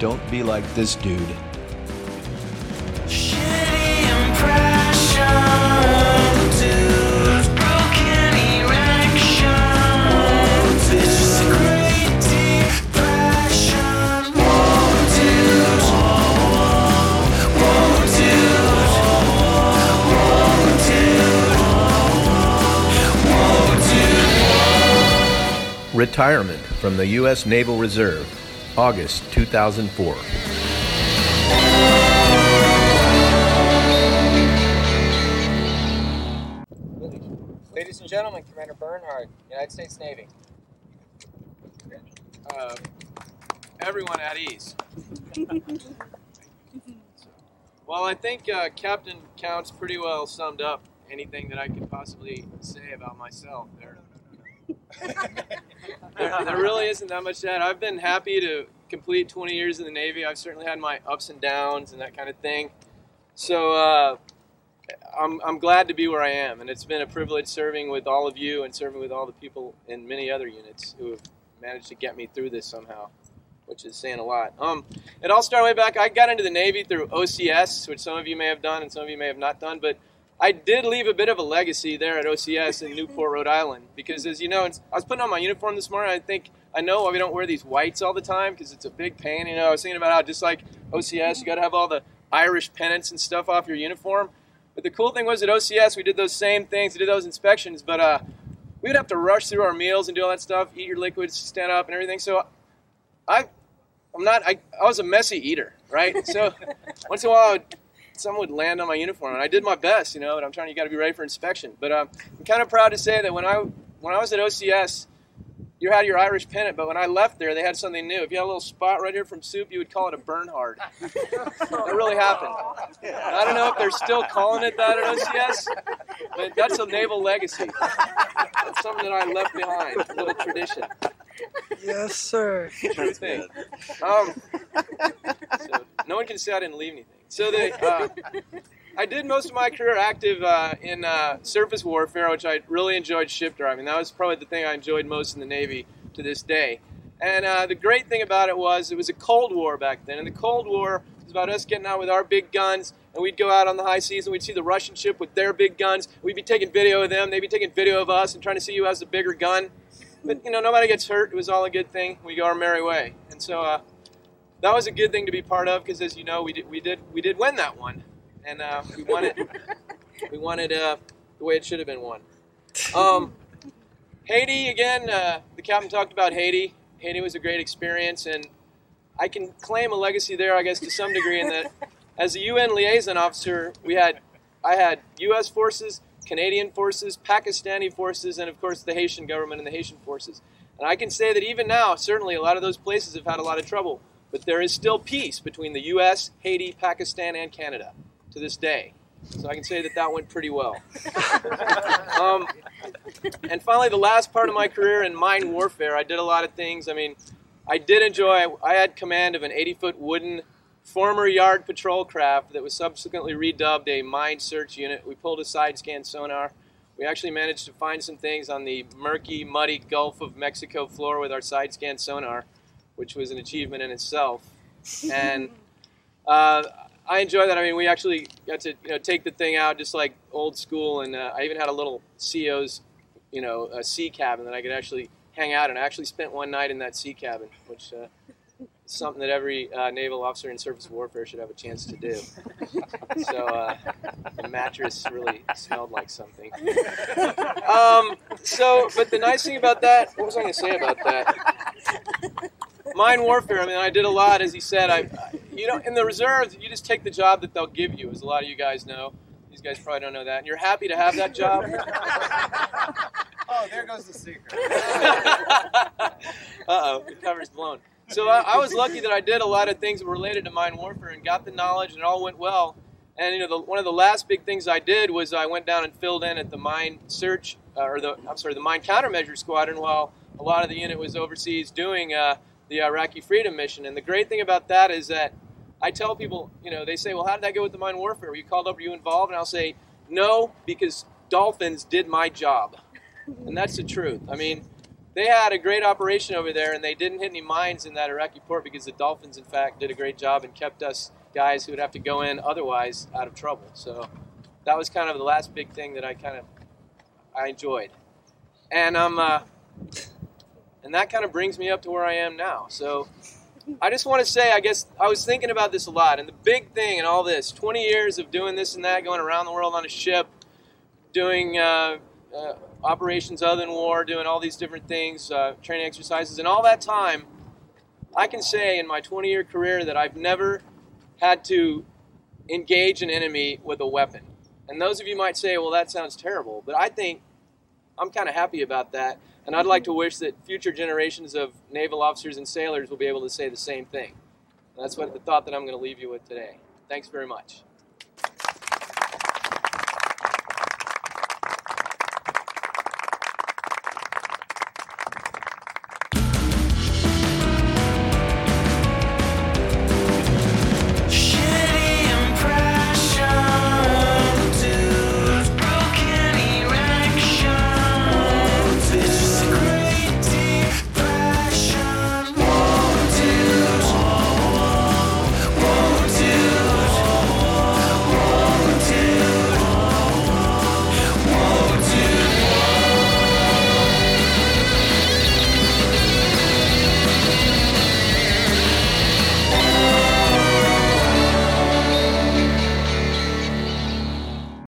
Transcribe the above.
don't be like this dude. Retirement from the U.S. Naval Reserve, August 2004. Ladies and gentlemen, Commander Bernhard, United States Navy. uh, everyone at ease. well, I think uh, Captain Count's pretty well summed up anything that I could possibly say about myself there. There, there really isn't that much that. I've been happy to complete 20 years in the Navy. I've certainly had my ups and downs and that kind of thing. So uh, I'm, I'm glad to be where I am, and it's been a privilege serving with all of you and serving with all the people in many other units who have managed to get me through this somehow, which is saying a lot. Um, it all started way back. I got into the Navy through OCS, which some of you may have done and some of you may have not done, but I did leave a bit of a legacy there at OCS in Newport, Rhode Island, because as you know, I was putting on my uniform this morning. I think I know why we don't wear these whites all the time because it's a big pain. You know, I was thinking about how just like OCS, you got to have all the Irish pennants and stuff off your uniform. But the cool thing was at OCS, we did those same things, we did those inspections, but uh, we'd have to rush through our meals and do all that stuff, eat your liquids, stand up, and everything. So I, I'm not. I, I was a messy eater, right? So once in a while, I would, someone would land on my uniform, and I did my best, you know. But I'm trying. You got to be ready for inspection. But um, I'm kind of proud to say that when I when I was at OCS, you had your Irish pennant, but when I left there, they had something new. If you had a little spot right here from soup, you would call it a Bernhard. that really happened. I don't know if they're still calling it that at OCS, but that's a naval legacy. That's something that I left behind, a little tradition. Yes, sir. True thing. Um, so no one can say I didn't leave anything. So the, uh, I did most of my career active uh, in uh, surface warfare, which I really enjoyed ship driving. That was probably the thing I enjoyed most in the Navy to this day. And uh, the great thing about it was it was a Cold War back then. And the Cold War was about us getting out with our big guns, and we'd go out on the high seas and we'd see the Russian ship with their big guns. We'd be taking video of them, they'd be taking video of us and trying to see who has the bigger gun. But you know, nobody gets hurt. It was all a good thing. We go our merry way. And so uh, that was a good thing to be part of because, as you know, we did we did we did win that one, and uh, we won it. we won it uh, the way it should have been won. Um, Haiti again. Uh, the captain talked about Haiti. Haiti was a great experience, and I can claim a legacy there, I guess, to some degree. In that, as a UN liaison officer, we had I had U.S. forces, Canadian forces, Pakistani forces, and of course the Haitian government and the Haitian forces. And I can say that even now, certainly a lot of those places have had a lot of trouble, but there is still peace between the U.S., Haiti, Pakistan, and Canada to this day. So I can say that that went pretty well. um, and finally, the last part of my career in mine warfare, I did a lot of things. I mean, I did enjoy. I had command of an 80-foot wooden former yard patrol craft that was subsequently redubbed a mine search unit. We pulled a side scan sonar. We actually managed to find some things on the murky, muddy Gulf of Mexico floor with our side scan sonar, which was an achievement in itself. And uh, I enjoy that. I mean, we actually got to you know take the thing out just like old school, and uh, I even had a little CO's you know a sea cabin that I could actually hang out in. I actually spent one night in that sea cabin, which uh, is something that every uh, naval officer in surface warfare should have a chance to do. So uh, the mattress really smelled like something. Um, so, but the nice thing about that, what was I going to say about that? Mine warfare. I mean, I did a lot, as he said. I, I- you know, in the reserves, you just take the job that they'll give you, as a lot of you guys know. These guys probably don't know that, and you're happy to have that job. Oh, there goes the secret. uh oh, the cover's blown. So I, I was lucky that I did a lot of things related to mine warfare and got the knowledge, and it all went well. And you know, the, one of the last big things I did was I went down and filled in at the mine search, uh, or the I'm sorry, the mine countermeasure squadron, while a lot of the unit was overseas doing uh, the Iraqi freedom mission. And the great thing about that is that I tell people, you know, they say, well, how did that go with the mine warfare? Were you called up? Were you involved? And I'll say, no, because dolphins did my job. And that's the truth. I mean, they had a great operation over there, and they didn't hit any mines in that Iraqi port because the Dolphins, in fact, did a great job and kept us guys who would have to go in otherwise out of trouble. So that was kind of the last big thing that I kind of I enjoyed, and I'm. um, uh, and that kind of brings me up to where I am now. So I just want to say, I guess I was thinking about this a lot, and the big thing in all this 20 years of doing this and that, going around the world on a ship, doing uh, uh, operations other than war, doing all these different things, uh, training exercises, and all that time, I can say in my 20 year career that I've never had to engage an enemy with a weapon. And those of you might say, well, that sounds terrible, but I think I'm kind of happy about that. And I'd like to wish that future generations of naval officers and sailors will be able to say the same thing. And that's what the thought that I'm going to leave you with today. Thanks very much.